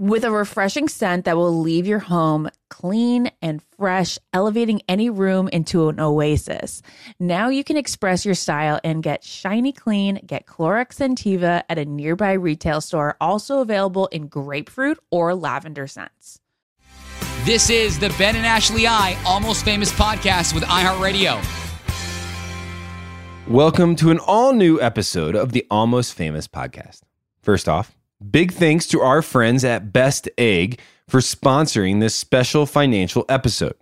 With a refreshing scent that will leave your home clean and fresh, elevating any room into an oasis. Now you can express your style and get shiny clean. Get Clorox Scentiva at a nearby retail store, also available in grapefruit or lavender scents. This is the Ben and Ashley I Almost Famous podcast with iHeartRadio. Welcome to an all new episode of the Almost Famous podcast. First off, big thanks to our friends at Best Egg for sponsoring this special financial episode.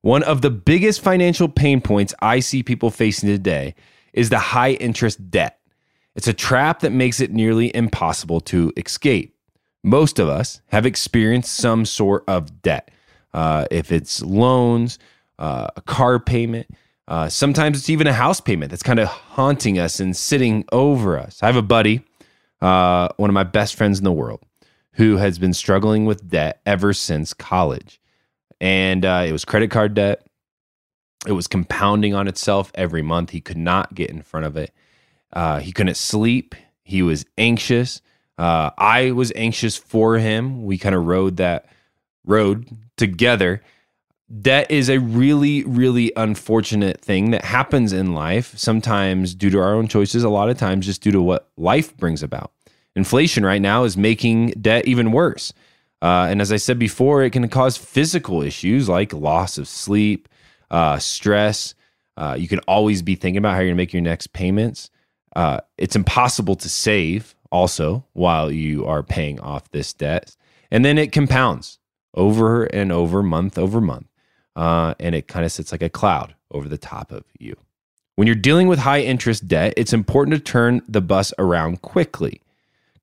One of the biggest financial pain points I see people facing today is the high interest debt. It's a trap that makes it nearly impossible to escape. Most of us have experienced some sort of debt. Uh, if it's loans, uh, a car payment, uh, sometimes it's even a house payment that's kind of haunting us and sitting over us. I have a buddy, uh, one of my best friends in the world, who has been struggling with debt ever since college. And uh, it was credit card debt. It was compounding on itself every month. He could not get in front of it. Uh, he couldn't sleep. He was anxious. Uh, I was anxious for him. We kind of rode that road together debt is a really, really unfortunate thing that happens in life, sometimes due to our own choices, a lot of times just due to what life brings about. Inflation right now is making debt even worse. Uh, and as I said before, it can cause physical issues like loss of sleep, uh, stress. Uh, you can always be thinking about how you're going to make your next payments. Uh, it's impossible to save also while you are paying off this debt. And then it compounds over and over, month over month uh, and it kind of sits like a cloud over the top of you. When you're dealing with high interest debt, it's important to turn the bus around quickly.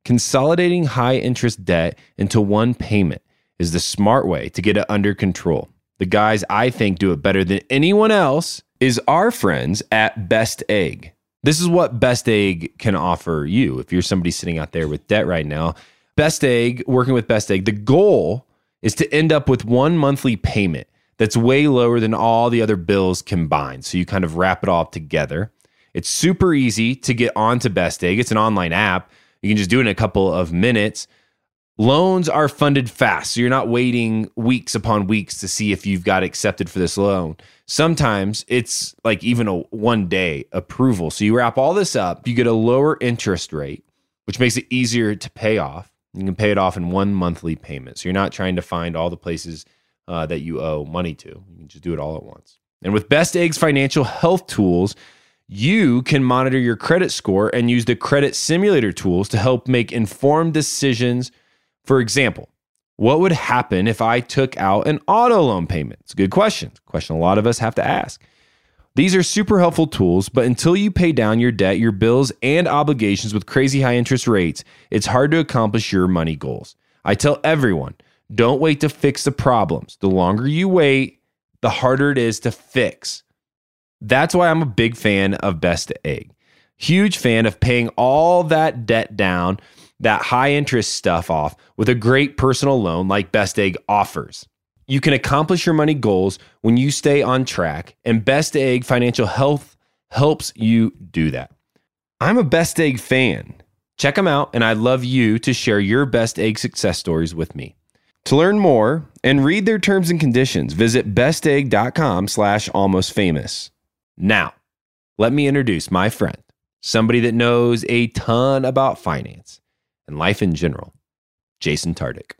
Consolidating high interest debt into one payment is the smart way to get it under control. The guys I think do it better than anyone else is our friends at Best Egg. This is what Best Egg can offer you if you're somebody sitting out there with debt right now. Best Egg, working with Best Egg, the goal is to end up with one monthly payment that's way lower than all the other bills combined. So you kind of wrap it all together. It's super easy to get onto Best Egg. It's an online app. You can just do it in a couple of minutes. Loans are funded fast, so you're not waiting weeks upon weeks to see if you've got accepted for this loan. Sometimes it's like even a one day approval. So you wrap all this up, you get a lower interest rate, which makes it easier to pay off. You can pay it off in one monthly payment. So you're not trying to find all the places uh, that you owe money to. You can just do it all at once. And with Best Eggs financial health tools, you can monitor your credit score and use the credit simulator tools to help make informed decisions. For example, what would happen if I took out an auto loan payment? It's a good question. question a lot of us have to ask. These are super helpful tools, but until you pay down your debt, your bills, and obligations with crazy high interest rates, it's hard to accomplish your money goals. I tell everyone don't wait to fix the problems. The longer you wait, the harder it is to fix. That's why I'm a big fan of Best Egg. Huge fan of paying all that debt down, that high interest stuff off with a great personal loan like Best Egg offers. You can accomplish your money goals when you stay on track, and Best Egg Financial Health helps you do that. I'm a Best Egg fan. Check them out, and I'd love you to share your Best Egg success stories with me. To learn more and read their terms and conditions, visit bestegg.com slash almost famous. Now, let me introduce my friend, somebody that knows a ton about finance and life in general, Jason Tartick.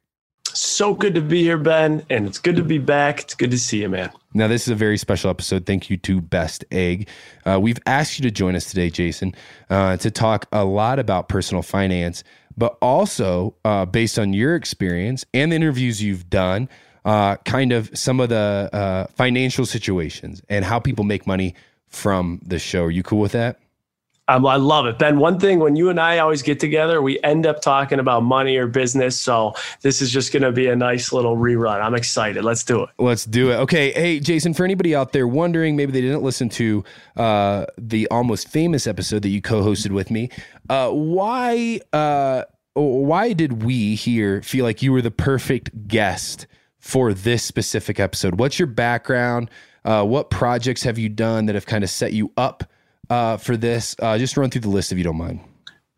So good to be here, Ben, and it's good to be back. It's good to see you, man. Now, this is a very special episode. Thank you to Best Egg. Uh, we've asked you to join us today, Jason, uh, to talk a lot about personal finance but also uh, based on your experience and the interviews you've done, uh, kind of some of the uh, financial situations and how people make money from the show. Are you cool with that? Um, I love it. Ben, one thing when you and I always get together, we end up talking about money or business. So this is just going to be a nice little rerun. I'm excited. Let's do it. Let's do it. Okay. Hey, Jason, for anybody out there wondering, maybe they didn't listen to uh, the almost famous episode that you co hosted with me, uh, why, uh, why did we here feel like you were the perfect guest for this specific episode? What's your background? Uh, what projects have you done that have kind of set you up? Uh, for this? Uh, just run through the list if you don't mind.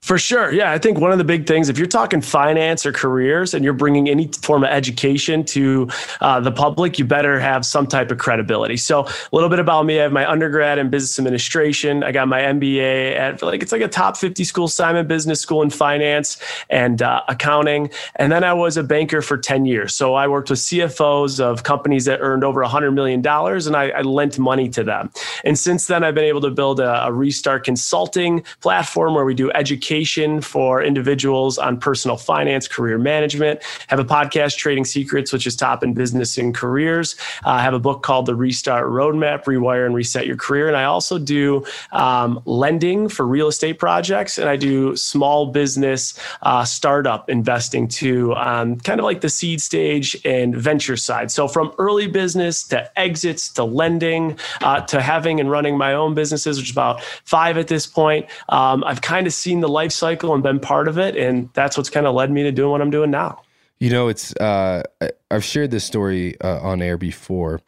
For sure. Yeah. I think one of the big things, if you're talking finance or careers and you're bringing any form of education to uh, the public, you better have some type of credibility. So, a little bit about me I have my undergrad in business administration. I got my MBA at like, it's like a top 50 school, Simon Business School in finance and uh, accounting. And then I was a banker for 10 years. So, I worked with CFOs of companies that earned over $100 million and I, I lent money to them. And since then, I've been able to build a, a Restart consulting platform where we do education education for individuals on personal finance, career management. Have a podcast, Trading Secrets, which is top in business and careers. Uh, I have a book called The Restart Roadmap Rewire and Reset Your Career. And I also do um, lending for real estate projects. And I do small business uh, startup investing too, um, kind of like the seed stage and venture side. So from early business to exits to lending uh, to having and running my own businesses, which is about five at this point, um, I've kind of seen the life life cycle and been part of it. And that's what's kind of led me to doing what I'm doing now. You know, it's, uh, I've shared this story uh, on air before,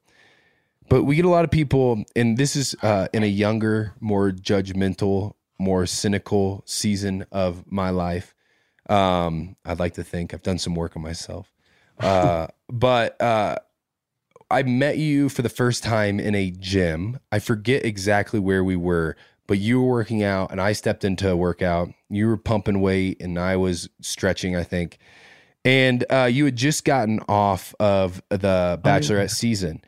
but we get a lot of people, and this is uh, in a younger, more judgmental, more cynical season of my life. Um, I'd like to think I've done some work on myself. Uh, but, uh, I met you for the first time in a gym. I forget exactly where we were, but you were working out and I stepped into a workout. You were pumping weight and I was stretching, I think. And uh, you had just gotten off of the Bachelorette oh, yeah. season.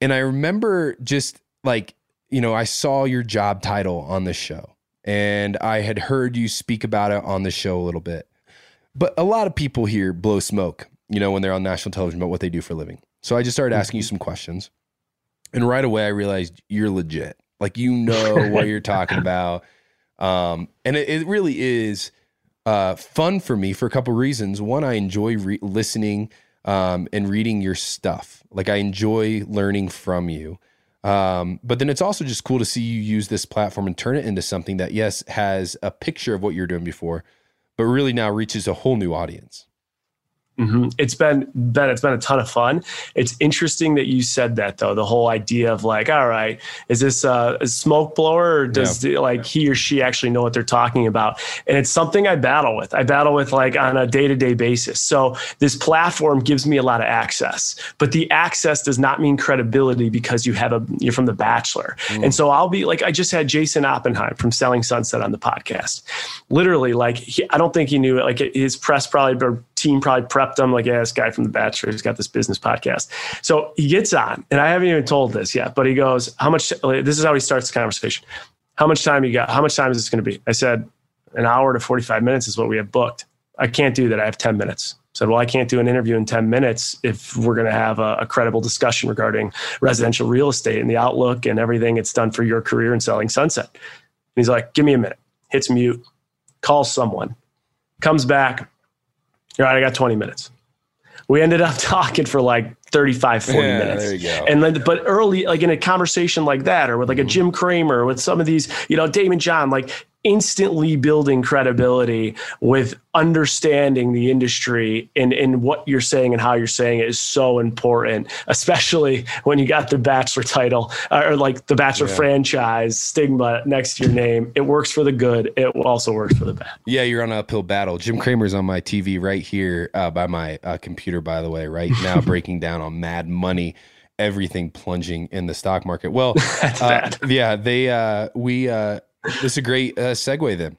And I remember just like, you know, I saw your job title on the show and I had heard you speak about it on the show a little bit. But a lot of people here blow smoke, you know, when they're on national television about what they do for a living. So I just started asking you mm-hmm. some questions. And right away I realized you're legit. Like you know what you're talking about. Um, and it, it, really is uh, fun for me for a couple reasons. One, I enjoy re- listening um, and reading your stuff. Like I enjoy learning from you. Um, but then it's also just cool to see you use this platform and turn it into something that, yes, has a picture of what you're doing before, but really now reaches a whole new audience. Mm-hmm. It's been Ben. It's been a ton of fun. It's interesting that you said that though. The whole idea of like, all right, is this a, a smoke blower or does yeah. the, like he or she actually know what they're talking about? And it's something I battle with. I battle with like on a day to day basis. So this platform gives me a lot of access, but the access does not mean credibility because you have a you're from The Bachelor. Mm. And so I'll be like, I just had Jason Oppenheim from Selling Sunset on the podcast. Literally, like he, I don't think he knew it. Like his press probably team probably prepped him like, yeah, this guy from The Bachelor, he's got this business podcast. So he gets on, and I haven't even told this yet, but he goes, how much, this is how he starts the conversation. How much time you got? How much time is this going to be? I said, an hour to 45 minutes is what we have booked. I can't do that. I have 10 minutes. I said, well, I can't do an interview in 10 minutes if we're going to have a, a, credible discussion regarding residential real estate and the outlook and everything it's done for your career in selling Sunset. And he's like, give me a minute, hits mute, calls someone, comes back, all right, I got 20 minutes. We ended up talking for like 35, 40 yeah, minutes. There you go. And then, but early, like in a conversation like that, or with like a mm-hmm. Jim Cramer, with some of these, you know, Daymond John, like instantly building credibility with understanding the industry and, and what you're saying and how you're saying it is so important, especially when you got the Bachelor title or like the Bachelor yeah. franchise stigma next to your name. It works for the good. It also works for the bad. Yeah, you're on an uphill battle. Jim Cramer's on my TV right here uh, by my uh, computer, by the way, right now, breaking down on Mad Money everything plunging in the stock market. Well, uh, yeah, they uh, we uh, this is a great uh, segue then.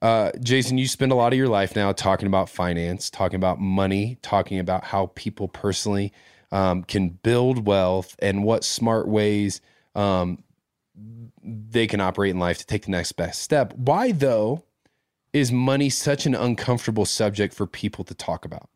Uh, Jason, you spend a lot of your life now talking about finance, talking about money, talking about how people personally um, can build wealth and what smart ways um, they can operate in life to take the next best step. Why, though, is money such an uncomfortable subject for people to talk about?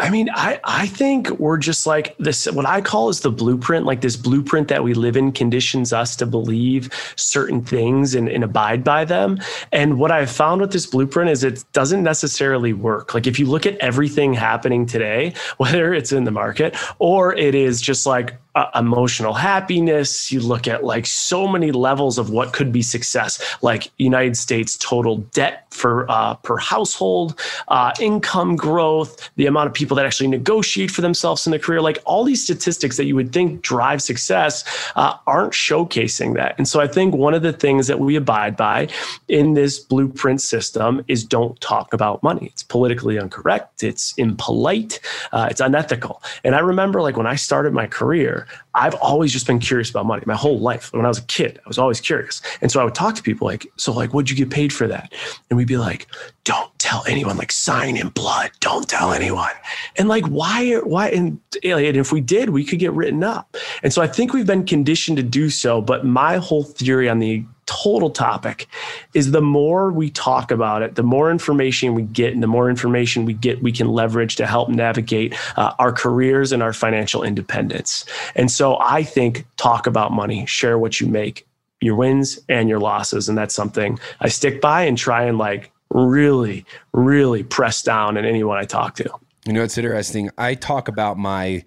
I mean, I, I think we're just like this, what I call is the blueprint, like this blueprint that we live in conditions us to believe certain things and, and abide by them. And what I've found with this blueprint is it doesn't necessarily work. Like if you look at everything happening today, whether it's in the market or it is just like uh, emotional happiness. You look at like so many levels of what could be success, like United States total debt for uh, per household, uh, income growth, the amount of people that actually negotiate for themselves in the career. Like all these statistics that you would think drive success uh, aren't showcasing that. And so I think one of the things that we abide by in this blueprint system is don't talk about money. It's politically incorrect. It's impolite. Uh, it's unethical. And I remember like when I started my career, I've always just been curious about money my whole life. When I was a kid, I was always curious. And so I would talk to people like, so like, what'd you get paid for that? And we'd be like, don't tell anyone, like sign in blood, don't tell anyone. And like, why, why, and, and if we did, we could get written up. And so I think we've been conditioned to do so. But my whole theory on the total topic is the more we talk about it, the more information we get, and the more information we get, we can leverage to help navigate uh, our careers and our financial independence. And so I think talk about money, share what you make, your wins and your losses. And that's something I stick by and try and like really, really press down in anyone I talk to. You know, it's interesting. I talk about my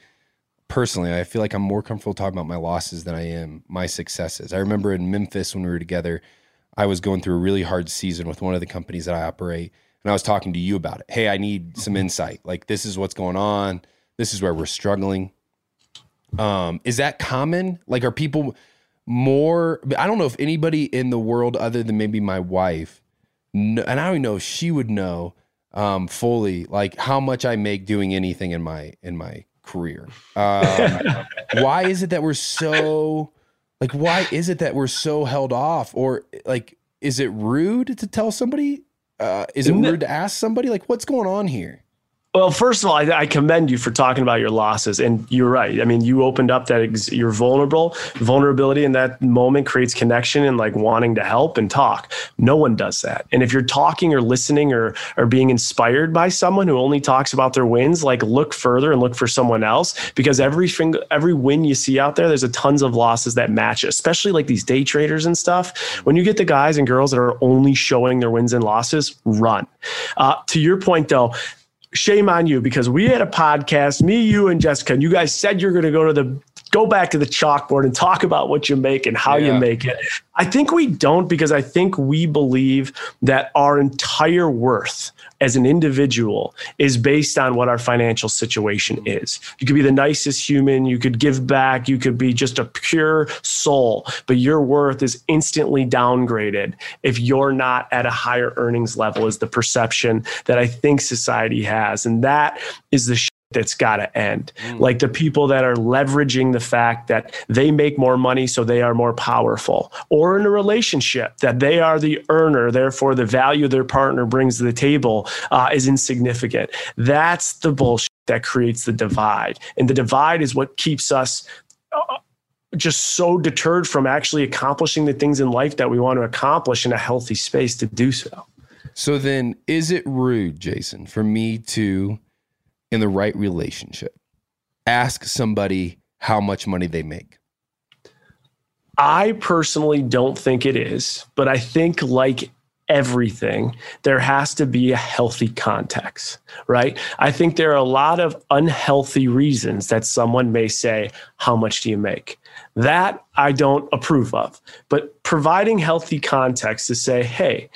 personally, I feel like I'm more comfortable talking about my losses than I am my successes. I remember in Memphis when we were together, I was going through a really hard season with one of the companies that I operate. And I was talking to you about it. Hey, I need some insight. Like, this is what's going on. This is where we're struggling. Um, is that common? Like, are people more? I don't know if anybody in the world other than maybe my wife, and I don't know if she would know um, fully like how much I make doing anything in my in my career. Um, why is it that we're so like? Why is it that we're so held off? Or like, is it rude to tell somebody? Uh, is it rude to ask somebody? Like, what's going on here? Well, first of all, I, I, commend you for talking about your losses, and you're right. I mean, you opened up that ex- you're vulnerable. Vulnerability in that moment creates connection and like wanting to help and talk. No one does that. And if you're talking or listening or or being inspired by someone who only talks about their wins, like look further and look for someone else because every every win you see out there, there's a tons of losses that match, especially like these day traders and stuff. When you get the guys and girls that are only showing their wins and losses, run. Uh, to your point, though shame on you because we had a podcast, me, you, and Jessica, and you guys said you're going to go to the go back to the chalkboard and talk about what you make and how yeah. you make it. I think we don't because I think we believe that our entire worth as an individual is based on what our financial situation is. You could be the nicest human, you could give back, you could be just a pure soul, but your worth is instantly downgraded if you're not at a higher earnings level, is the perception that I think society has. And that is the that's got to end. Mm. Like the people that are leveraging the fact that they make more money, so they are more powerful, or in a relationship that they are the earner, therefore the value their partner brings to the table uh, is insignificant. That's the bullshit that creates the divide. And the divide is what keeps us. Uh, just so deterred from actually accomplishing the things in life that we want to accomplish in a healthy space to do so. So then, is it rude, Jason, for me to in the right relationship, ask somebody how much money they make? I personally don't think it is, but I think like everything, there has to be a healthy context, right? I think there are a lot of unhealthy reasons that someone may say, How much do you make? That I don't approve of. But providing healthy context to say, Hey,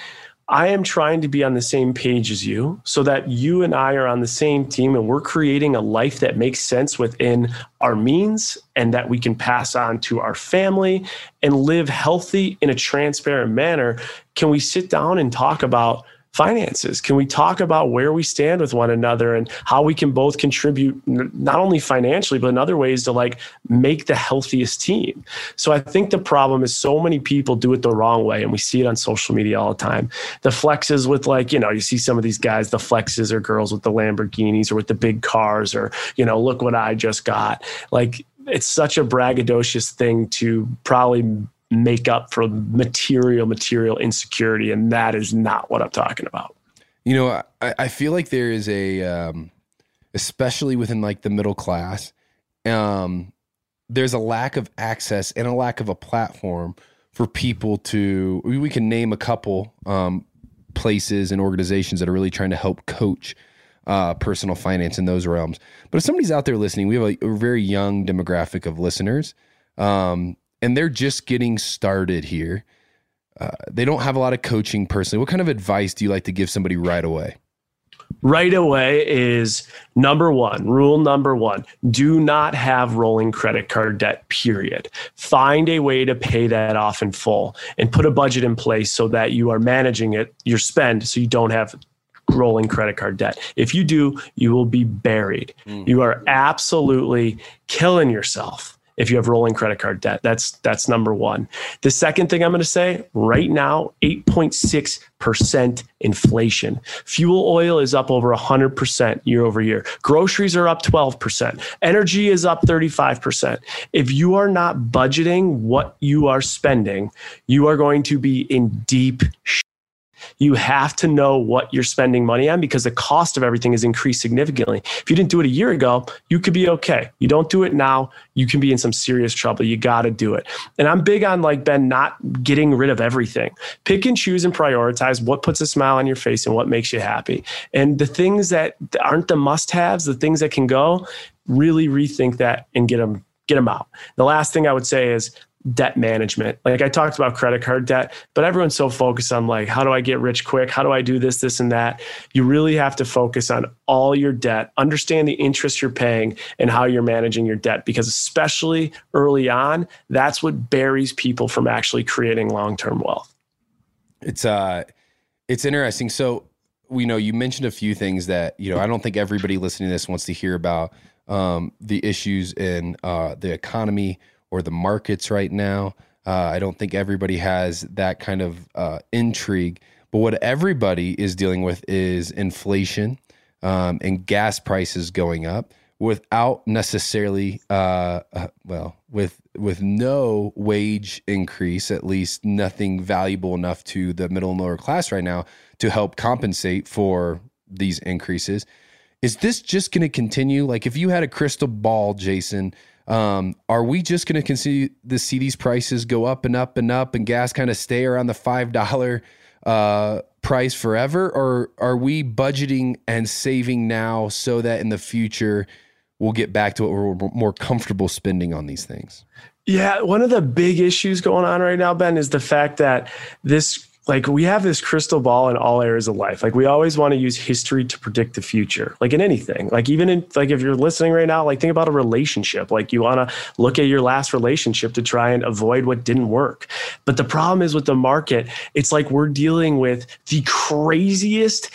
I am trying to be on the same page as you so that you and I are on the same team and we're creating a life that makes sense within our means and that we can pass on to our family and live healthy in a transparent manner. Can we sit down and talk about finances? Can we talk about where we stand with one another and how we can both contribute not only financially but in other ways to like make the healthiest team? So I think the problem is so many people do it the wrong way and we see it on social media all the time. The flexes with like, you know, you see some of these guys, the flexes or girls with the Lamborghinis or with the big cars or, you know, look what I just got. Like it's such a braggadocious thing to probably make up for material material insecurity and that is not what i'm talking about you know i, I feel like there is a um, especially within like the middle class, um, there's a lack of access and a lack of a platform for people to. We, can name a couple um, places and organizations that are really trying to help coach uh, personal finance in those realms. But if somebody's out there listening, we have a, a very young demographic of listeners, um, and they're just getting started here. Uh, they don't have a lot of coaching personally. What kind of advice do you like to give somebody right away? right away is number one, rule number one do not have rolling credit card debt, period. Find a way to pay that off in full and put a budget in place so that you are managing it, your spend, so you don't have rolling credit card debt. If you do, you will be buried. Mm. You are absolutely killing yourself if you have rolling credit card debt. That's that's number 1. The second thing I'm going to say, right now 8.6% inflation. Fuel oil is up over 100% year over year. Groceries are up 12%. Energy is up 35%. If you are not budgeting what you are spending, you are going to be in deep you have to know what you're spending money on because the cost of everything has increased significantly. If you didn't do it a year ago, you could be okay. You don't do it now, you can be in some serious trouble. You got to do it. And I'm big on like Ben not getting rid of everything. Pick and choose and prioritize what puts a smile on your face and what makes you happy. And the things that aren't the must-haves, the things that can go, really rethink that and get them get them out. The last thing I would say is debt management. Like I talked about credit card debt, but everyone's so focused on like, how do I get rich quick? How do I do this, this, and that? You really have to focus on all your debt, understand the interest you're paying and how you're managing your debt, because especially early on, that's what buries people from actually creating long-term wealth. It's uh it's interesting. So we know you mentioned a few things that, you know, I don't think everybody listening to this wants to hear about um, the issues in uh, the economy or the markets right now. Uh, I don't think everybody has that kind of uh, intrigue. But what everybody is dealing with is inflation um, and gas prices going up without necessarily, uh, uh, well, with with no wage increase, at least nothing valuable enough to the middle and lower class right now to help compensate for these increases. Is this just going to continue? Like, if you had a crystal ball, Jason, um, are we just going to see these prices go up and up and up and gas kind of stay around the $5 uh, price forever? Or are we budgeting and saving now so that in the future we'll get back to what we're more comfortable spending on these things? Yeah, one of the big issues going on right now, Ben, is the fact that this like we have this crystal ball in all areas of life. Like we always want to use history to predict the future. Like in anything. Like even in like if you're listening right now, like think about a relationship. Like you want to look at your last relationship to try and avoid what didn't work. But the problem is with the market, it's like we're dealing with the craziest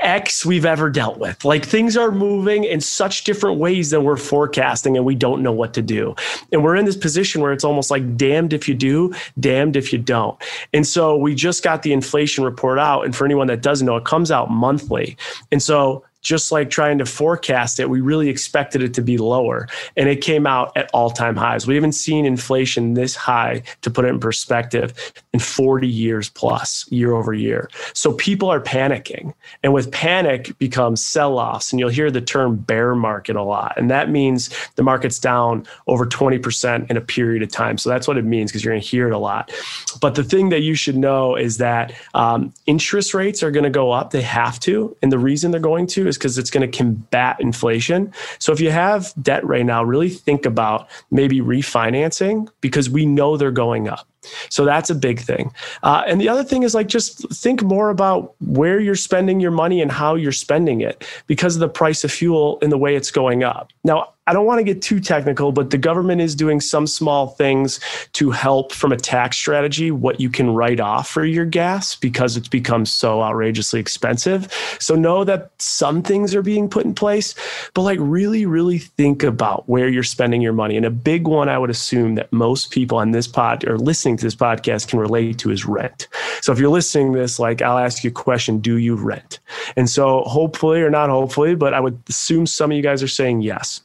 X we've ever dealt with. Like things are moving in such different ways than we're forecasting, and we don't know what to do. And we're in this position where it's almost like damned if you do, damned if you don't. And so we just got the inflation report out. And for anyone that doesn't know, it comes out monthly. And so just like trying to forecast it, we really expected it to be lower. And it came out at all time highs. We haven't seen inflation this high, to put it in perspective, in 40 years plus, year over year. So people are panicking. And with panic becomes sell offs. And you'll hear the term bear market a lot. And that means the market's down over 20% in a period of time. So that's what it means because you're going to hear it a lot. But the thing that you should know is that um, interest rates are going to go up. They have to. And the reason they're going to is is because it's going to combat inflation. So if you have debt right now, really think about maybe refinancing because we know they're going up. So that's a big thing. Uh, and the other thing is like just think more about where you're spending your money and how you're spending it because of the price of fuel and the way it's going up. Now, I don't want to get too technical, but the government is doing some small things to help from a tax strategy what you can write off for your gas because it's become so outrageously expensive. So know that some things are being put in place, but like really, really think about where you're spending your money. And a big one I would assume that most people on this pod or listening to this podcast can relate to is rent. So if you're listening this, like I'll ask you a question, do you rent? And so hopefully or not hopefully, but I would assume some of you guys are saying yes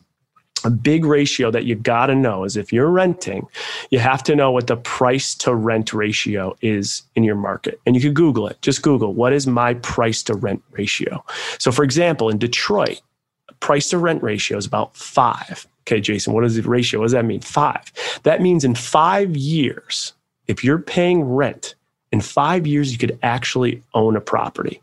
a big ratio that you got to know is if you're renting, you have to know what the price to rent ratio is in your market. And you can Google it. Just Google what is my price to rent ratio. So, for example, in Detroit, price to rent ratio is about five. Okay, Jason, what is the ratio? What does that mean? Five. That means in five years, if you're paying rent, in five years, you could actually own a property.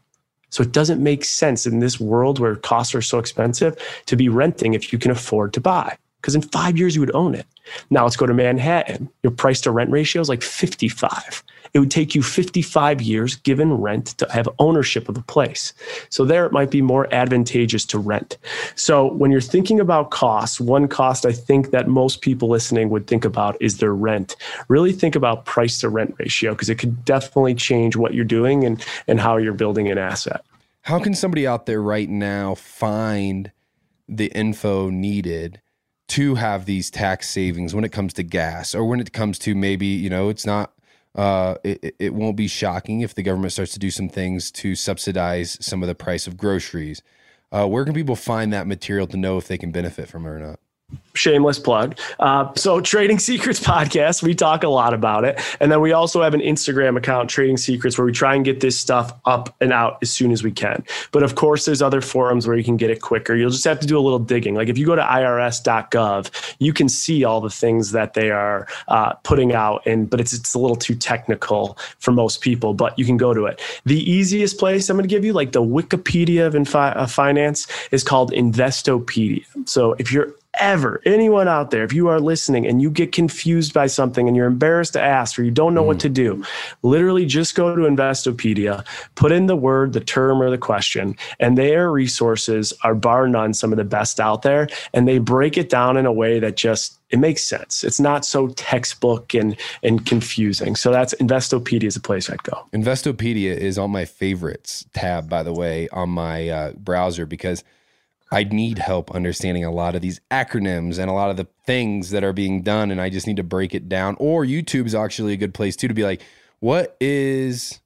So it doesn't make sense in this world where costs are so expensive to be renting if you can afford to buy. Because in five years, you would own it. Now let's go to Manhattan. Your price to rent ratio is like 55. It would take you 55 years given rent to have ownership of a place. So there it might be more advantageous to rent. So when you're thinking about costs, one cost I think that most people listening would think about is their rent. Really think about price to rent ratio because it could definitely change what you're doing and, and how you're building an asset. How can somebody out there right now find the info needed to have these tax savings when it comes to gas or when it comes to maybe, you know, it's not uh, it, it won't be shocking if the government starts to do some things to subsidize some of the price of groceries. Uh, where can people find that material to know if they can benefit from it or not? Shameless plug. Uh, so, Trading Secrets podcast, we talk a lot about it. And then we also have an Instagram account, Trading Secrets, where we try and get this stuff up and out as soon as we can. But of course, there's other forums where you can get it quicker. You'll just have to do a little digging. Like if you go to irs.gov, you can see all the things that they are uh, putting out. And but it's it's a little too technical for most people. But you can go to it. The easiest place I'm going to give you, like the Wikipedia of, infi- of finance, is called Investopedia. So if you're ever, anyone out there, if you are listening and you get confused by something and you're embarrassed to ask or you don't know mm. what to do, literally just go to Investopedia, put in the word, the term, or the question, and their resources are bar none some of the best out there. And they break it down in a way that just it makes sense. It's not so textbook and and confusing. So that's Investopedia is a place I'd go. Investopedia is on my favorites tab, by the way, on my uh, browser because I need help understanding a lot of these acronyms and a lot of the things that are being done, and I just need to break it down. Or YouTube is actually a good place too to be like, what is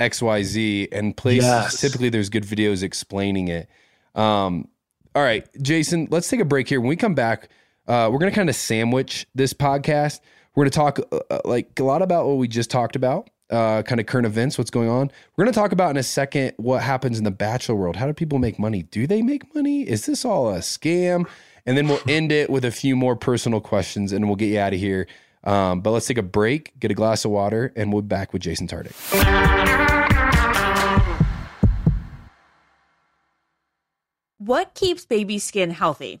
XYZ? And place yes. typically there's good videos explaining it. Um, all right, Jason, let's take a break here. When we come back, uh, we're gonna kind of sandwich this podcast. We're gonna talk uh, uh, like a lot about what we just talked about uh, kind of current events, what's going on. We're going to talk about in a second what happens in the bachelor world. How do people make money? Do they make money? Is this all a scam? And then we'll end it with a few more personal questions and we'll get you out of here. Um, but let's take a break, get a glass of water, and we'll be back with Jason Tartick. What keeps baby skin healthy?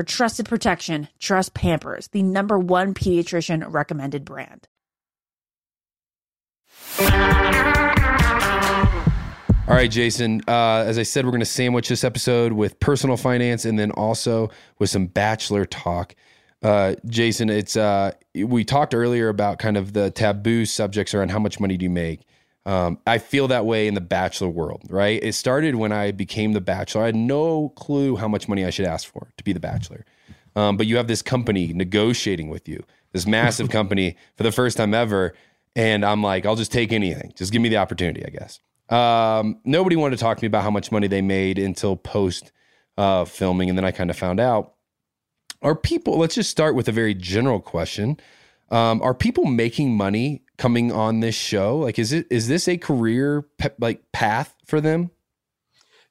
For trusted protection, trust Pampers, the number one pediatrician recommended brand. All right, Jason. Uh, as I said, we're going to sandwich this episode with personal finance and then also with some bachelor talk. Uh, Jason, it's uh, we talked earlier about kind of the taboo subjects around how much money do you make. Um, I feel that way in the bachelor world, right? It started when I became the bachelor. I had no clue how much money I should ask for to be the bachelor. Um, but you have this company negotiating with you, this massive company for the first time ever. And I'm like, I'll just take anything. Just give me the opportunity, I guess. Um, nobody wanted to talk to me about how much money they made until post uh, filming. And then I kind of found out. Are people, let's just start with a very general question. Um, are people making money coming on this show? Like, is it is this a career pe- like path for them?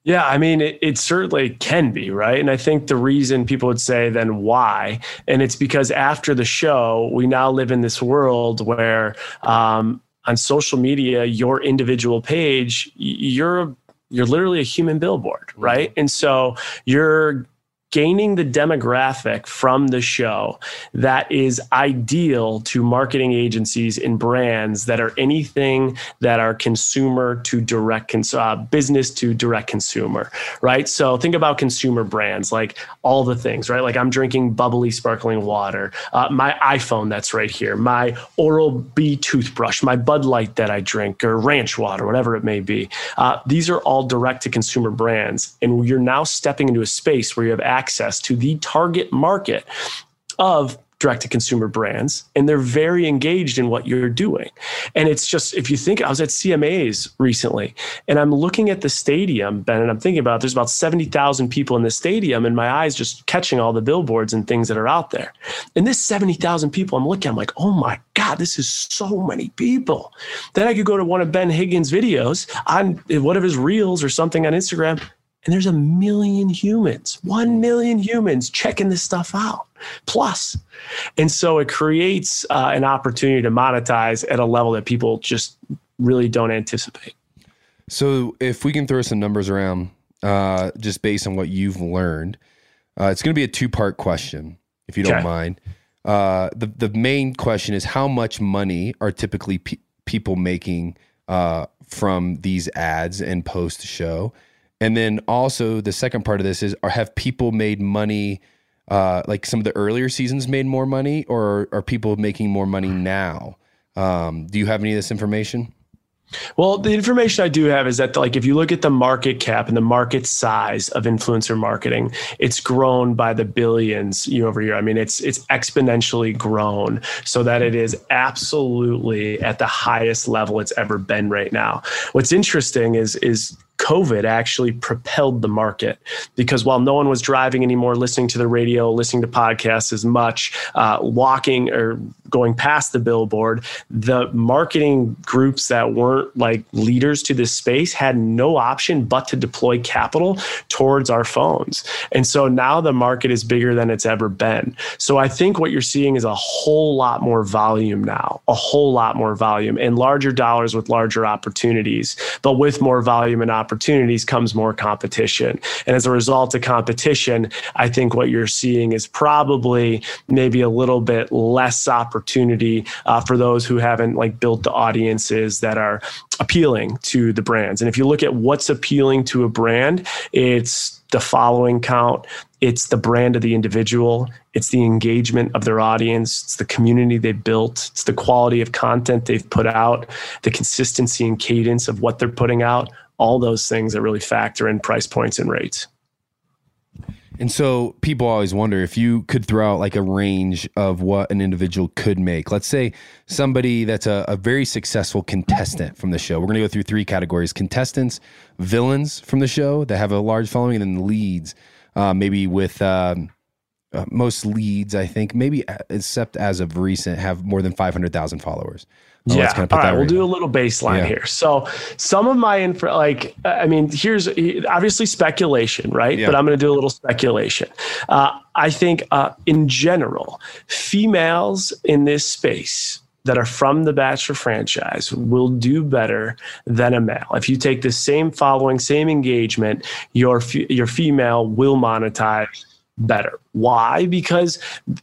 Yeah, I mean, it, it, certainly can be, right? And I think the reason people would say, then why? And it's because after the show, we now live in this world where um, on social media, your individual page, you're you're literally a human billboard, right? Mm-hmm. And so you're gaining the demographic from the show that is ideal to marketing agencies and brands that are anything that are consumer to direct cons- uh, business to direct consumer right? So think about consumer brands like all the things right? Like i'm drinking bubbly sparkling water uh, my iphone that's right here my oral b toothbrush my bud light that i drink or ranch water whatever it may be. Uh, these are all direct to consumer brands and you're now stepping into a space where you have access to the target market of direct to consumer brands and they're very engaged in what you're doing. And it's just, if you think, I was at CMAs recently and I'm looking at the stadium, Ben, and I'm thinking about there's about 70,000 people in the stadium and my eyes just catching all the billboards and things that are out there. And this 70,000 people, I'm looking, I'm like, oh my God, this is so many people. Then I could go to one of Ben Higgins' videos on one of his reels or something on Instagram and there's a million humans, 1 million humans checking this stuff out plus. And so it creates uh, an opportunity to monetize at a level that people just really don't anticipate. So if we can throw some numbers around, uh, just based on what you've learned, uh, it's going to be a two part question, if you don't okay. mind. Uh, the the main question is how much money are typically pe- people making uh, from these ads and post show, and then also the second part of this is are have people made money uh, like some of the earlier seasons made more money or are people making more money now? Um, do you have any of this information? Well, the information I do have is that, like, if you look at the market cap and the market size of influencer marketing, it's grown by the billions year over year. I mean, it's it's exponentially grown so that it is absolutely at the highest level it's ever been right now. What's interesting is is COVID actually propelled the market because while no one was driving anymore, listening to the radio, listening to podcasts as much, uh, walking or going past the billboard, the marketing groups that weren't like leaders to this space had no option but to deploy capital towards our phones. And so now the market is bigger than it's ever been. So I think what you're seeing is a whole lot more volume now, a whole lot more volume and larger dollars with larger opportunities, but with more volume and opportunities opportunities comes more competition. And as a result of competition, I think what you're seeing is probably maybe a little bit less opportunity uh, for those who haven't like built the audiences that are appealing to the brands. And if you look at what's appealing to a brand, it's the following count, it's the brand of the individual, it's the engagement of their audience, it's the community they built, it's the quality of content they've put out, the consistency and cadence of what they're putting out all those things that really factor in price points and rates. And so people always wonder if you could throw out like a range of what an individual could make. Let's say somebody that's a, a very successful contestant from the show. We're going to go through three categories contestants, villains from the show that have a large following, and then leads, uh, maybe with. Um, uh, most leads, I think, maybe uh, except as of recent, have more than 500,000 followers. Yeah. Kind of All right. We'll do a little baseline yeah. here. So some of my info, like, I mean, here's obviously speculation, right? Yeah. But I'm going to do a little speculation. Uh, I think uh, in general, females in this space that are from the Bachelor franchise will do better than a male. If you take the same following, same engagement, your your female will monetize better. Why? Because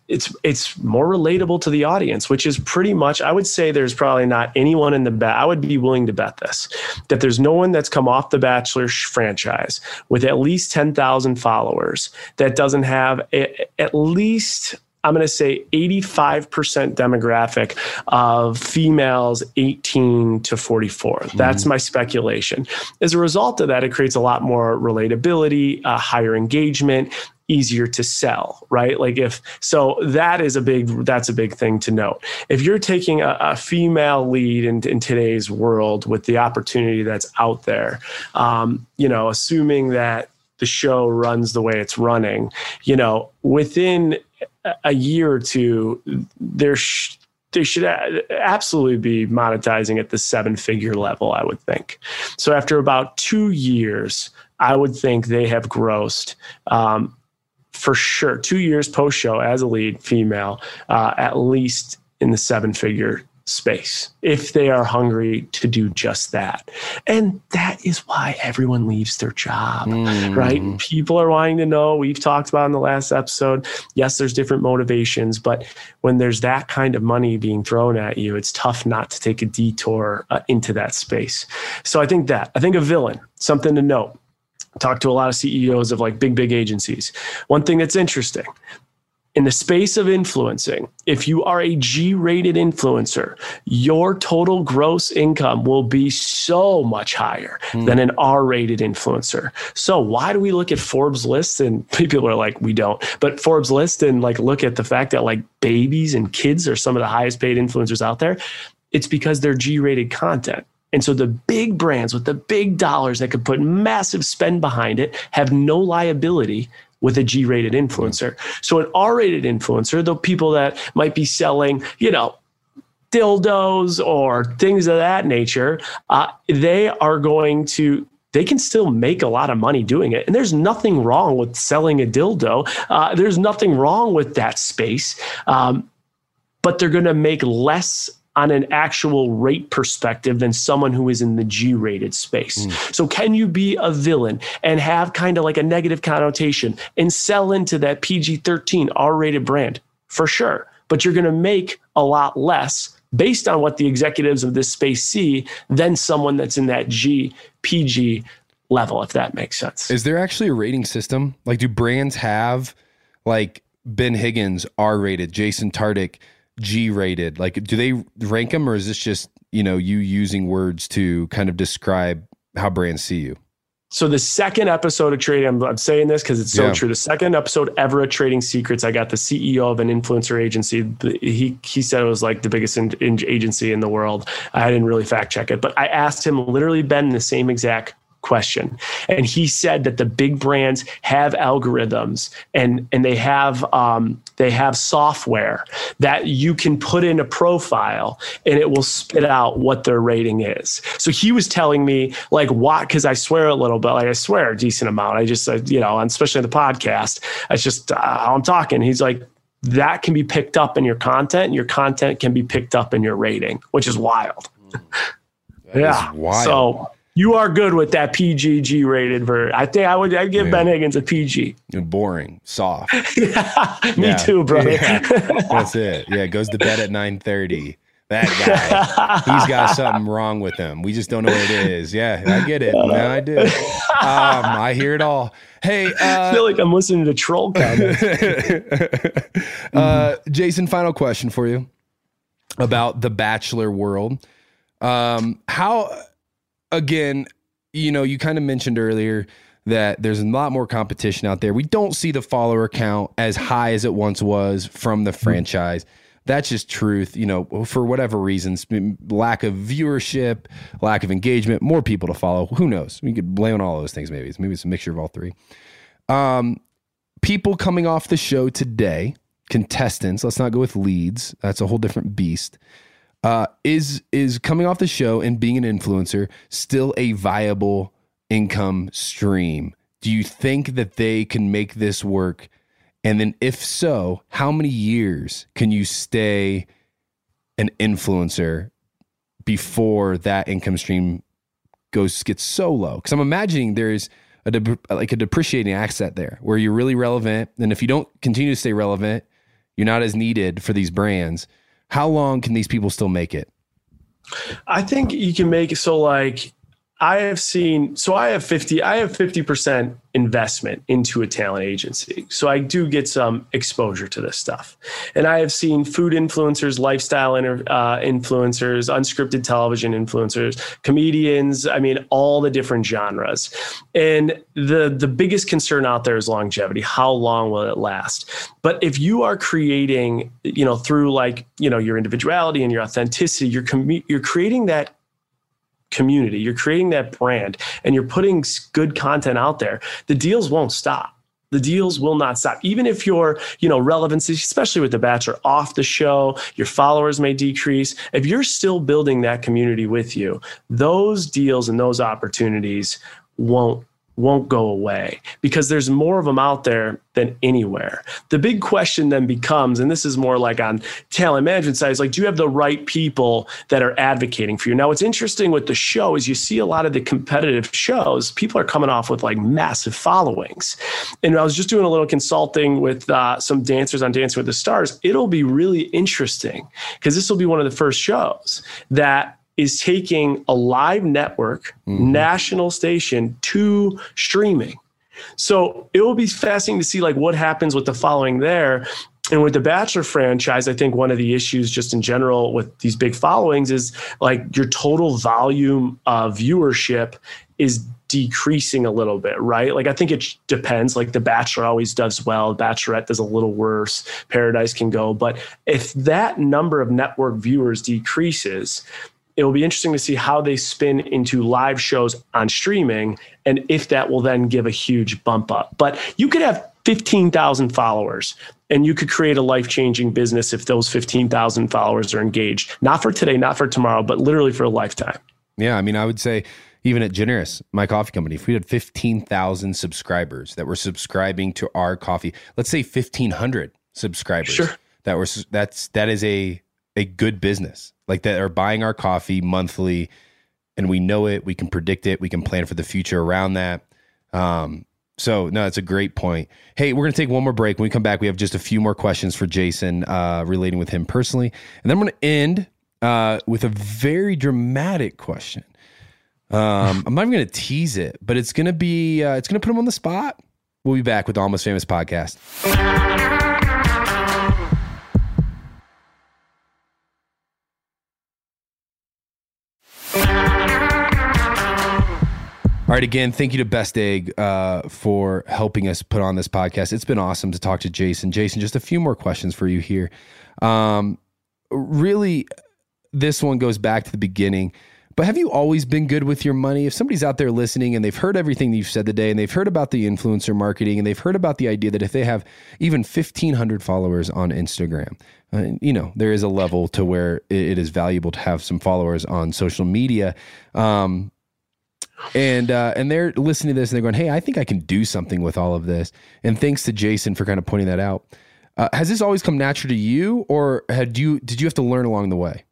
it's it's more relatable to the audience, which is pretty much I would say there's probably not anyone in the bet. I would be willing to bet this that there's no one that's come off the Bachelor franchise with at least 10,000 followers that doesn't have a, at least I'm going to say 85% demographic of females 18 to 44. Mm-hmm. That's my speculation. As a result of that, it creates a lot more relatability, uh, higher engagement, easier to sell right like if so that is a big that's a big thing to note if you're taking a, a female lead in, in, today's world with the opportunity that's out there um, you know assuming that the show runs the way it's running you know within a year or two there sh- they should absolutely be monetizing at the seven figure level, I would think. So after about two years, I would think they have grossed um, for sure two years post show as a lead female, uh, at least in the seven figure space if they are hungry to do just that. And that is why everyone leaves their job, mm. right? People are wanting to know. We've talked about in the last episode. Yes, there's different motivations, but when there's that kind of money being thrown at you, it's tough not to take a detour uh, into that space. So I think that, I think a villain, something to note. Talk to a lot of CEOs of like big, big agencies. One thing that's interesting in the space of influencing, if you are a G rated influencer, your total gross income will be so much higher mm. than an R rated influencer. So, why do we look at Forbes lists and people are like, we don't, but Forbes list and like look at the fact that like babies and kids are some of the highest paid influencers out there? It's because they're G rated content. And so the big brands with the big dollars that could put massive spend behind it have no liability with a G rated influencer. So an R rated influencer, the people that might be selling, you know, dildos or things of that nature, uh, they are going to they can still make a lot of money doing it. And there's nothing wrong with selling a dildo. Uh, there's nothing wrong with that space. Um, but they're going to make less on an actual rate perspective than someone who is in the G rated space. Mm. So, can you be a villain and have kind of like a negative connotation and sell into that PG 13 R rated brand? For sure. But you're going to make a lot less based on what the executives of this space see than someone that's in that G, PG level, if that makes sense. Is there actually a rating system? Like, do brands have like Ben Higgins R rated, Jason Tartick? G rated? Like, do they rank them, or is this just you know you using words to kind of describe how brands see you? So the second episode of Trading, I'm, I'm saying this because it's so yeah. true. The second episode ever of Trading Secrets, I got the CEO of an influencer agency. He he said it was like the biggest in, in agency in the world. I didn't really fact check it, but I asked him literally Ben the same exact question. And he said that the big brands have algorithms and and they have um, they have software that you can put in a profile and it will spit out what their rating is. So he was telling me like what because I swear a little bit, like I swear a decent amount. I just uh, you know, and especially in the podcast, it's just uh, how I'm talking. He's like that can be picked up in your content and your content can be picked up in your rating, which is wild. yeah. Is wild. So you are good with that PGG rated version. I think I would I'd give yeah. Ben Higgins a PG. boring, soft. yeah, me yeah. too, brother. That's it. Yeah, goes to bed at nine thirty. That guy, he's got something wrong with him. We just don't know what it is. Yeah, I get it. Now I do. Um, I hear it all. Hey, uh, I feel like I'm listening to troll comments. uh, Jason, final question for you about the Bachelor world. Um, how again, you know, you kind of mentioned earlier that there's a lot more competition out there. We don't see the follower count as high as it once was from the franchise. That's just truth, you know, for whatever reasons, lack of viewership, lack of engagement, more people to follow. Who knows? We could blame on all those things, maybe. maybe it's a mixture of all three. Um, people coming off the show today, contestants, let's not go with leads. That's a whole different beast. Uh, is is coming off the show and being an influencer still a viable income stream? Do you think that they can make this work? And then, if so, how many years can you stay an influencer before that income stream goes gets so low? Because I'm imagining there's a like a depreciating asset there where you're really relevant, and if you don't continue to stay relevant, you're not as needed for these brands how long can these people still make it? I think you can make it so like I have seen so I have 50 I have 50% investment into a talent agency. So I do get some exposure to this stuff. And I have seen food influencers, lifestyle inter, uh, influencers, unscripted television influencers, comedians, I mean all the different genres. And the the biggest concern out there is longevity. How long will it last? But if you are creating, you know, through like, you know, your individuality and your authenticity, you're com- you're creating that community, you're creating that brand, and you're putting good content out there, the deals won't stop. The deals will not stop. Even if your, you know, relevancy, especially with the Bachelor, off the show, your followers may decrease. If you're still building that community with you, those deals and those opportunities won't won't go away because there's more of them out there than anywhere. The big question then becomes, and this is more like on talent management side, is like, do you have the right people that are advocating for you? Now, what's interesting with the show is you see a lot of the competitive shows, people are coming off with like massive followings. And I was just doing a little consulting with uh, some dancers on Dancing with the Stars. It'll be really interesting because this will be one of the first shows that is taking a live network, mm-hmm. national station to streaming. So it will be fascinating to see like what happens with the following there. And with the Bachelor franchise, I think one of the issues just in general with these big followings is like your total volume of viewership is decreasing a little bit, right? Like I think it depends. Like The Bachelor always does well, Bachelorette does a little worse, Paradise can go. But if that number of network viewers decreases, it will be interesting to see how they spin into live shows on streaming and if that will then give a huge bump up. But you could have 15,000 followers and you could create a life changing business if those 15,000 followers are engaged, not for today, not for tomorrow, but literally for a lifetime. Yeah. I mean, I would say, even at Generous, my coffee company, if we had 15,000 subscribers that were subscribing to our coffee, let's say 1,500 subscribers. Sure. That were, that's, that is a, a good business like that are buying our coffee monthly and we know it, we can predict it, we can plan for the future around that. Um, so no, that's a great point. Hey, we're gonna take one more break. When we come back, we have just a few more questions for Jason uh, relating with him personally, and then I'm gonna end uh, with a very dramatic question. Um, I'm not even gonna tease it, but it's gonna be uh, it's gonna put him on the spot. We'll be back with the Almost Famous podcast. Right, again, thank you to Best Egg uh, for helping us put on this podcast. It's been awesome to talk to Jason. Jason, just a few more questions for you here. Um, really, this one goes back to the beginning. But have you always been good with your money? If somebody's out there listening and they've heard everything you've said today and they've heard about the influencer marketing and they've heard about the idea that if they have even 1,500 followers on Instagram, uh, you know, there is a level to where it is valuable to have some followers on social media. Um, and uh, and they're listening to this and they're going, "Hey, I think I can do something with all of this." And thanks to Jason for kind of pointing that out. Uh, has this always come natural to you, or had you did you have to learn along the way?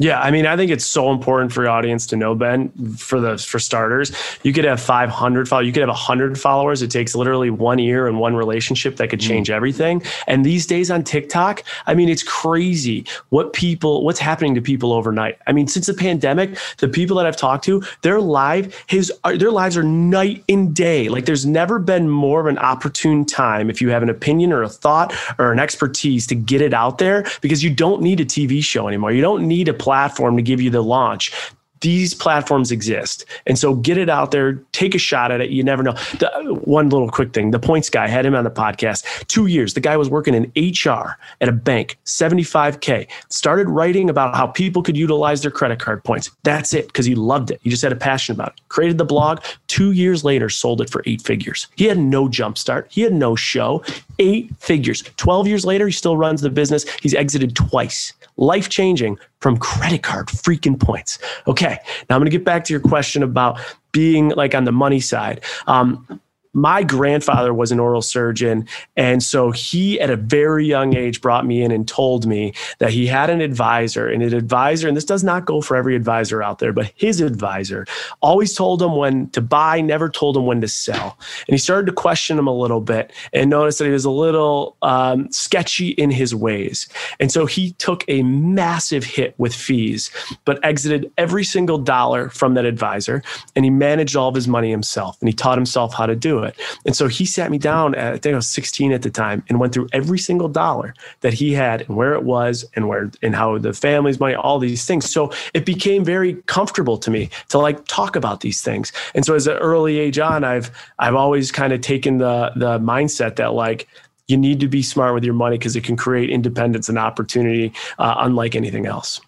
Yeah, I mean, I think it's so important for your audience to know, Ben. For the for starters, you could have 500 followers, you could have 100 followers. It takes literally one year and one relationship that could mm. change everything. And these days on TikTok, I mean, it's crazy what people, what's happening to people overnight. I mean, since the pandemic, the people that I've talked to, their live, his their lives are night and day. Like, there's never been more of an opportune time if you have an opinion or a thought or an expertise to get it out there because you don't need a TV show anymore. You don't need a platform to give you the launch these platforms exist. And so get it out there, take a shot at it. You never know. The, one little quick thing the points guy had him on the podcast. Two years. The guy was working in HR at a bank, 75K. Started writing about how people could utilize their credit card points. That's it, because he loved it. He just had a passion about it. Created the blog. Two years later, sold it for eight figures. He had no jump start, he had no show. Eight figures. 12 years later, he still runs the business. He's exited twice. Life changing from credit card freaking points. Okay, now I'm going to get back to your question about being like on the money side. Um, my grandfather was an oral surgeon. And so he, at a very young age, brought me in and told me that he had an advisor. And an advisor, and this does not go for every advisor out there, but his advisor always told him when to buy, never told him when to sell. And he started to question him a little bit and noticed that he was a little um, sketchy in his ways. And so he took a massive hit with fees, but exited every single dollar from that advisor. And he managed all of his money himself and he taught himself how to do it. And so he sat me down, at, I think I was 16 at the time, and went through every single dollar that he had and where it was and where and how the family's money, all these things. So it became very comfortable to me to like talk about these things. And so as an early age on, I've I've always kind of taken the the mindset that like you need to be smart with your money because it can create independence and opportunity uh, unlike anything else.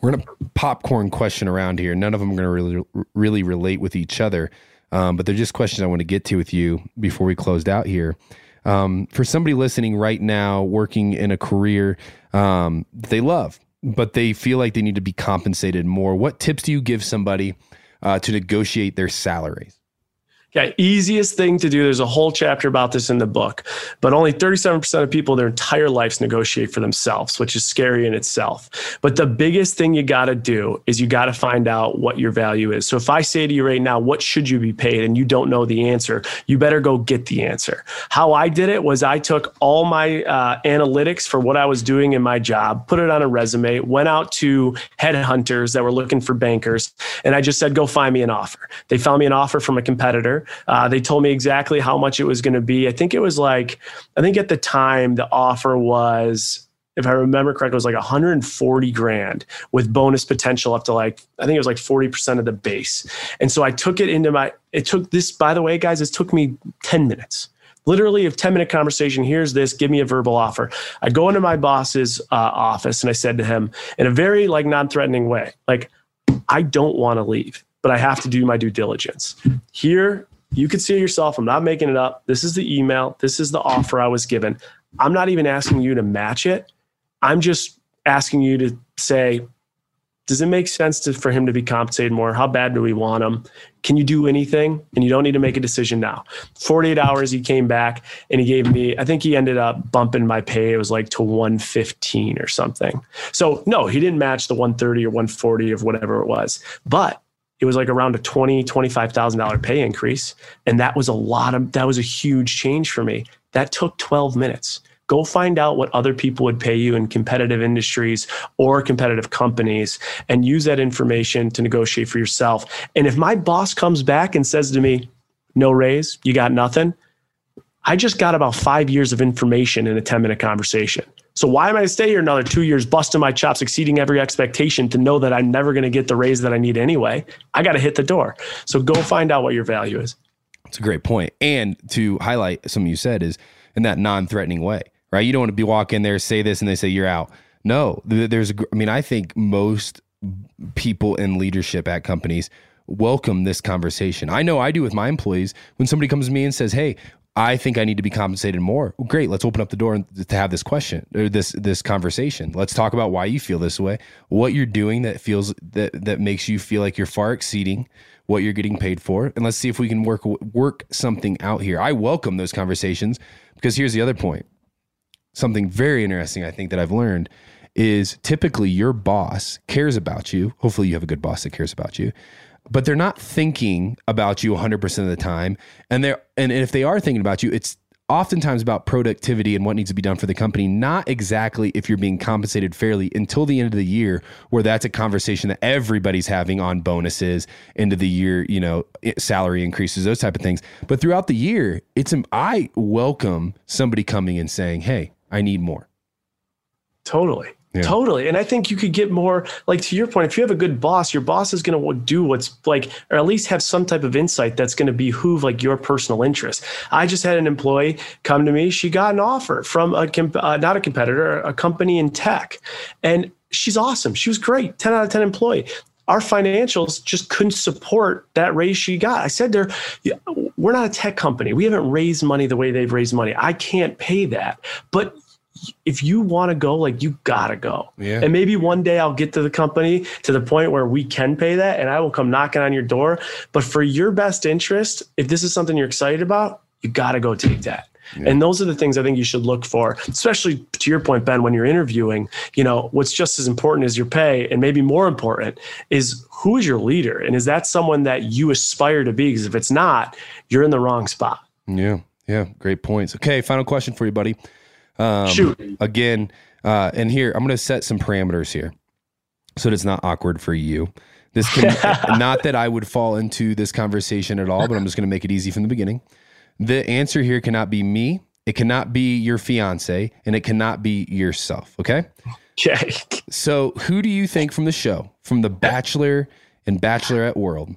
We're gonna popcorn question around here. None of them are gonna really really relate with each other. Um, but they're just questions I want to get to with you before we closed out here. Um, for somebody listening right now, working in a career um, they love, but they feel like they need to be compensated more, what tips do you give somebody uh, to negotiate their salaries? Yeah, easiest thing to do. There's a whole chapter about this in the book, but only 37% of people their entire lives negotiate for themselves, which is scary in itself. But the biggest thing you got to do is you got to find out what your value is. So if I say to you right now, what should you be paid, and you don't know the answer, you better go get the answer. How I did it was I took all my uh, analytics for what I was doing in my job, put it on a resume, went out to headhunters that were looking for bankers, and I just said, go find me an offer. They found me an offer from a competitor uh, they told me exactly how much it was going to be. I think it was like, I think at the time the offer was if I remember correctly, it was like 140 grand with bonus potential up to like, I think it was like 40% of the base. And so I took it into my, it took this, by the way, guys, it took me 10 minutes. Literally a 10 minute conversation. Here's this, give me a verbal offer. I go into my boss's uh, office and I said to him in a very like non threatening way, like, I don't want to leave but I have to do my due diligence. Here, you can see it yourself. I'm not making it up. This is the email. This is the offer I was given. I'm not even asking you to match it. I'm just asking you to say, does it make sense to, for him to be compensated more? How bad do we want him? Can you do anything? And you don't need to make a decision now. 48 hours, he came back and he gave me, I think he ended up bumping my pay. It was like to 115 or something. So, no, he didn't match the 130 or 140 of whatever it was. But it was like around a twenty twenty five thousand dollar pay increase, and that was a lot of that was a huge change for me. That took twelve minutes. Go find out what other people would pay you in competitive industries or competitive companies, and use that information to negotiate for yourself. And if my boss comes back and says to me, "No raise, you got nothing," I just got about five years of information in a ten minute conversation. So why am I to stay here another two years, busting my chops, exceeding every expectation to know that I'm never going to get the raise that I need anyway? I got to hit the door. So go find out what your value is. It's a great point. And to highlight something you said is in that non-threatening way, right? You don't want to be walk in there, say this, and they say you're out. No, there's. I mean, I think most people in leadership at companies welcome this conversation. I know I do with my employees. When somebody comes to me and says, "Hey, I think I need to be compensated more. Well, great. Let's open up the door to have this question or this this conversation. Let's talk about why you feel this way, what you're doing that feels that that makes you feel like you're far exceeding what you're getting paid for, and let's see if we can work work something out here. I welcome those conversations because here's the other point. Something very interesting I think that I've learned is typically your boss cares about you. Hopefully you have a good boss that cares about you but they're not thinking about you 100% of the time. And they're and if they are thinking about you it's oftentimes about productivity and what needs to be done for the company not exactly if you're being compensated fairly until the end of the year where that's a conversation that everybody's having on bonuses end of the year you know salary increases those type of things. But throughout the year it's i welcome somebody coming and saying hey i need more. Totally Totally. And I think you could get more, like to your point, if you have a good boss, your boss is going to do what's like, or at least have some type of insight that's going to behoove like your personal interest. I just had an employee come to me. She got an offer from a, uh, not a competitor, a company in tech. And she's awesome. She was great. 10 out of 10 employee our financials just couldn't support that raise she got. I said there, we're not a tech company. We haven't raised money the way they've raised money. I can't pay that. But if you want to go, like you gotta go. Yeah. And maybe one day I'll get to the company to the point where we can pay that and I will come knocking on your door. But for your best interest, if this is something you're excited about, you gotta go take that. Yeah. And those are the things I think you should look for, especially to your point, Ben, when you're interviewing, you know, what's just as important as your pay and maybe more important is who is your leader? And is that someone that you aspire to be? Because if it's not, you're in the wrong spot. Yeah. Yeah. Great points. Okay. Final question for you, buddy. Um, Shoot. Again, uh, and here, I'm going to set some parameters here so that it's not awkward for you. This can, not that I would fall into this conversation at all, but I'm just going to make it easy from the beginning. The answer here cannot be me, it cannot be your fiance, and it cannot be yourself. Okay. Okay. So, who do you think from the show, from the Bachelor and Bachelorette world,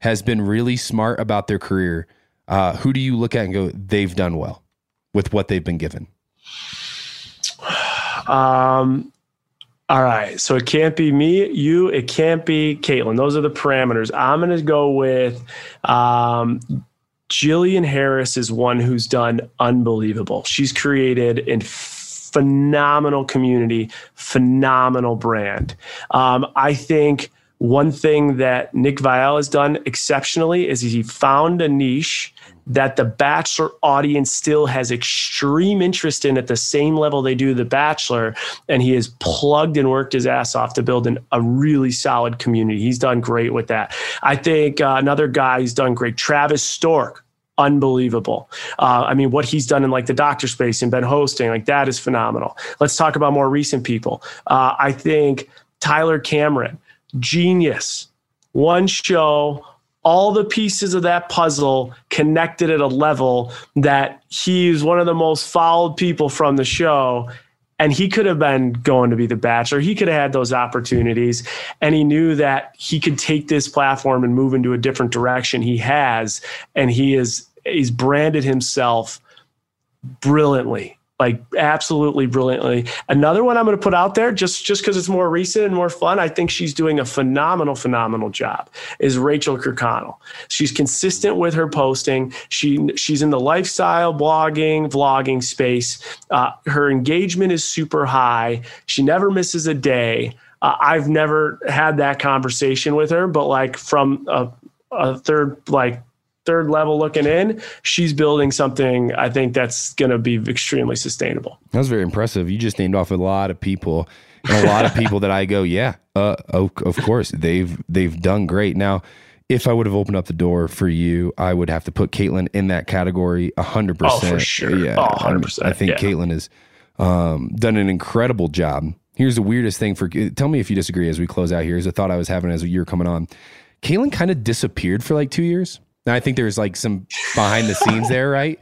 has been really smart about their career? Uh, who do you look at and go, they've done well with what they've been given? Um, all right. So it can't be me, you, it can't be Kaitlyn. Those are the parameters. I'm going to go with um, Jillian Harris is one who's done unbelievable. She's created a phenomenal community, phenomenal brand. Um, I think one thing that Nick Viall has done exceptionally is he found a niche that the Bachelor audience still has extreme interest in at the same level they do The Bachelor. And he has plugged and worked his ass off to build an, a really solid community. He's done great with that. I think uh, another guy who's done great, Travis Stork, unbelievable. Uh, I mean, what he's done in like the doctor space and been hosting, like that is phenomenal. Let's talk about more recent people. Uh, I think Tyler Cameron, genius. One show, all the pieces of that puzzle connected at a level that he's one of the most followed people from the show. And he could have been going to be the bachelor. He could have had those opportunities. And he knew that he could take this platform and move into a different direction. He has, and he is he's branded himself brilliantly like absolutely brilliantly. Another one I'm going to put out there just just because it's more recent and more fun. I think she's doing a phenomenal, phenomenal job. Is Rachel Kirkconnell? She's consistent with her posting. She she's in the lifestyle blogging, vlogging space. Uh, her engagement is super high. She never misses a day. Uh, I've never had that conversation with her, but like from a, a third like third level looking in, she's building something I think that's going to be extremely sustainable. That was very impressive. You just named off a lot of people and a lot of people that I go, yeah, uh, oh, of course they've they've done great. Now, if I would have opened up the door for you, I would have to put Kaitlyn in that category hundred percent. Oh, for sure. Yeah, oh, 100%. I think yeah. Kaitlyn has um, done an incredible job. Here's the weirdest thing for tell me if you disagree as we close out here. Is a thought I was having as you were coming on. Kaitlyn kind of disappeared for like two years. Now I think there's like some behind the scenes there, right?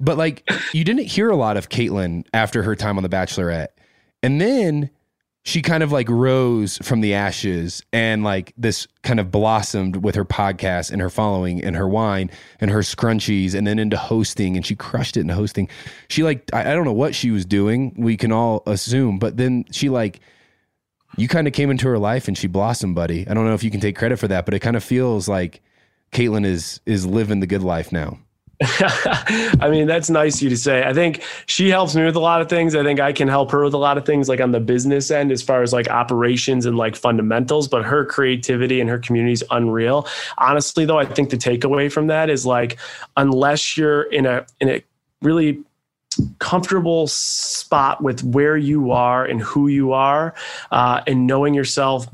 But like you didn't hear a lot of Kaitlyn after her time on The Bachelorette. And then she kind of like rose from the ashes and like this kind of blossomed with her podcast and her following and her wine and her scrunchies and then into hosting and she crushed it in hosting. She like I, I don't know what she was doing. We can all assume, but then she like you kind of came into her life and she blossomed, buddy. I don't know if you can take credit for that, but it kind of feels like Kaitlyn is is living the good life now. I mean, that's nice of you to say. I think she helps me with a lot of things. I think I can help her with a lot of things, like on the business end, as far as like operations and like fundamentals. But her creativity and her community is unreal. Honestly, though, I think the takeaway from that is like, unless you're in a in a really comfortable spot with where you are and who you are, uh, and knowing yourself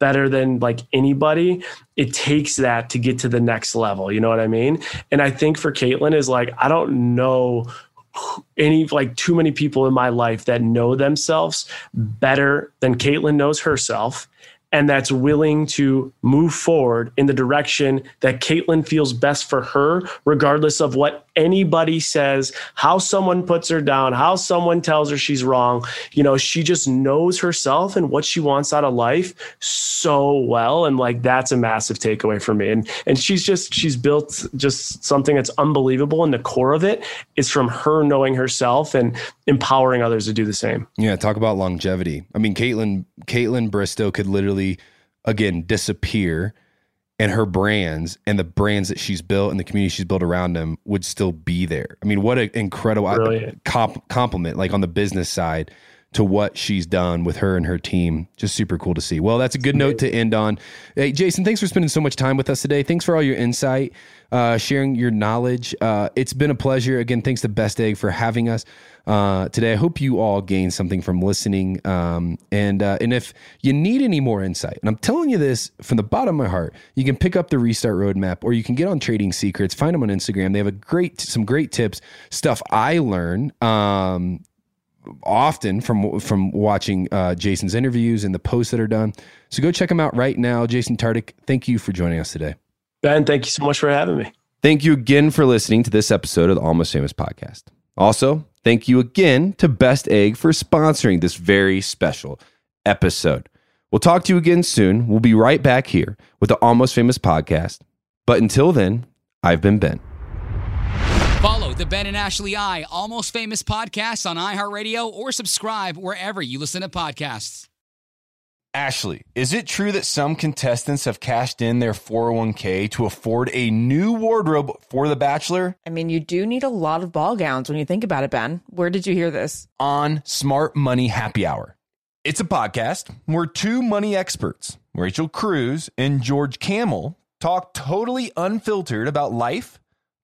better than like anybody, it takes that to get to the next level. You know what I mean? And I think for Kaitlyn is like, I don't know any like too many people in my life that know themselves better than Kaitlyn knows herself and that's willing to move forward in the direction that Kaitlyn feels best for her, regardless of what anybody says, how someone puts her down, how someone tells her she's wrong. You know, she just knows herself and what she wants out of life so well. And like that's a massive takeaway for me. And and she's just she's built just something that's unbelievable. And the core of it is from her knowing herself and empowering others to do the same. Yeah, talk about longevity. I mean, Kaitlyn, Kaitlyn Bristowe could literally again disappear and her brands and the brands that she's built and the community she's built around them would still be there. I mean, what an incredible comp- compliment, like on the business side to what she's done with her and her team. Just super cool to see. Well, that's a good note to end on. Hey, Jason, thanks for spending so much time with us today. Thanks for all your insight, uh, sharing your knowledge. Uh, it's been a pleasure. Again, thanks to Best Egg for having us uh, today. I hope you all gained something from listening. Um, and uh, and if you need any more insight, and I'm telling you this from the bottom of my heart, you can pick up the Restart Roadmap, or you can get on Trading Secrets. Find them on Instagram. They have a great some great tips, stuff I learn. Um, often from from watching uh, Jason's interviews and the posts that are done. So go check them out right now. Jason Tartick, thank you for joining us today. Ben, thank you so much for having me. Thank you again for listening to this episode of the Almost Famous podcast. Also, thank you again to Best Egg for sponsoring this very special episode. We'll talk to you again soon. We'll be right back here with the Almost Famous podcast. But until then, I've been Ben. Follow the Ben and Ashley I Almost Famous podcast on iHeartRadio or subscribe wherever you listen to podcasts. Ashley, is it true that some contestants have cashed in their 401k to afford a new wardrobe for The Bachelor? I mean, you do need a lot of ball gowns when you think about it, Ben. Where did you hear this? On Smart Money Happy Hour. It's a podcast where two money experts, Rachel Cruz and George Kamel, talk totally unfiltered about life,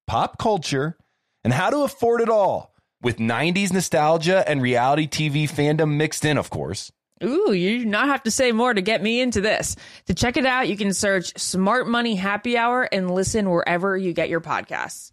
pop culture, and how to afford it all with 90s nostalgia and reality TV fandom mixed in, of course. Ooh, you do not have to say more to get me into this. To check it out, you can search Smart Money Happy Hour and listen wherever you get your podcasts.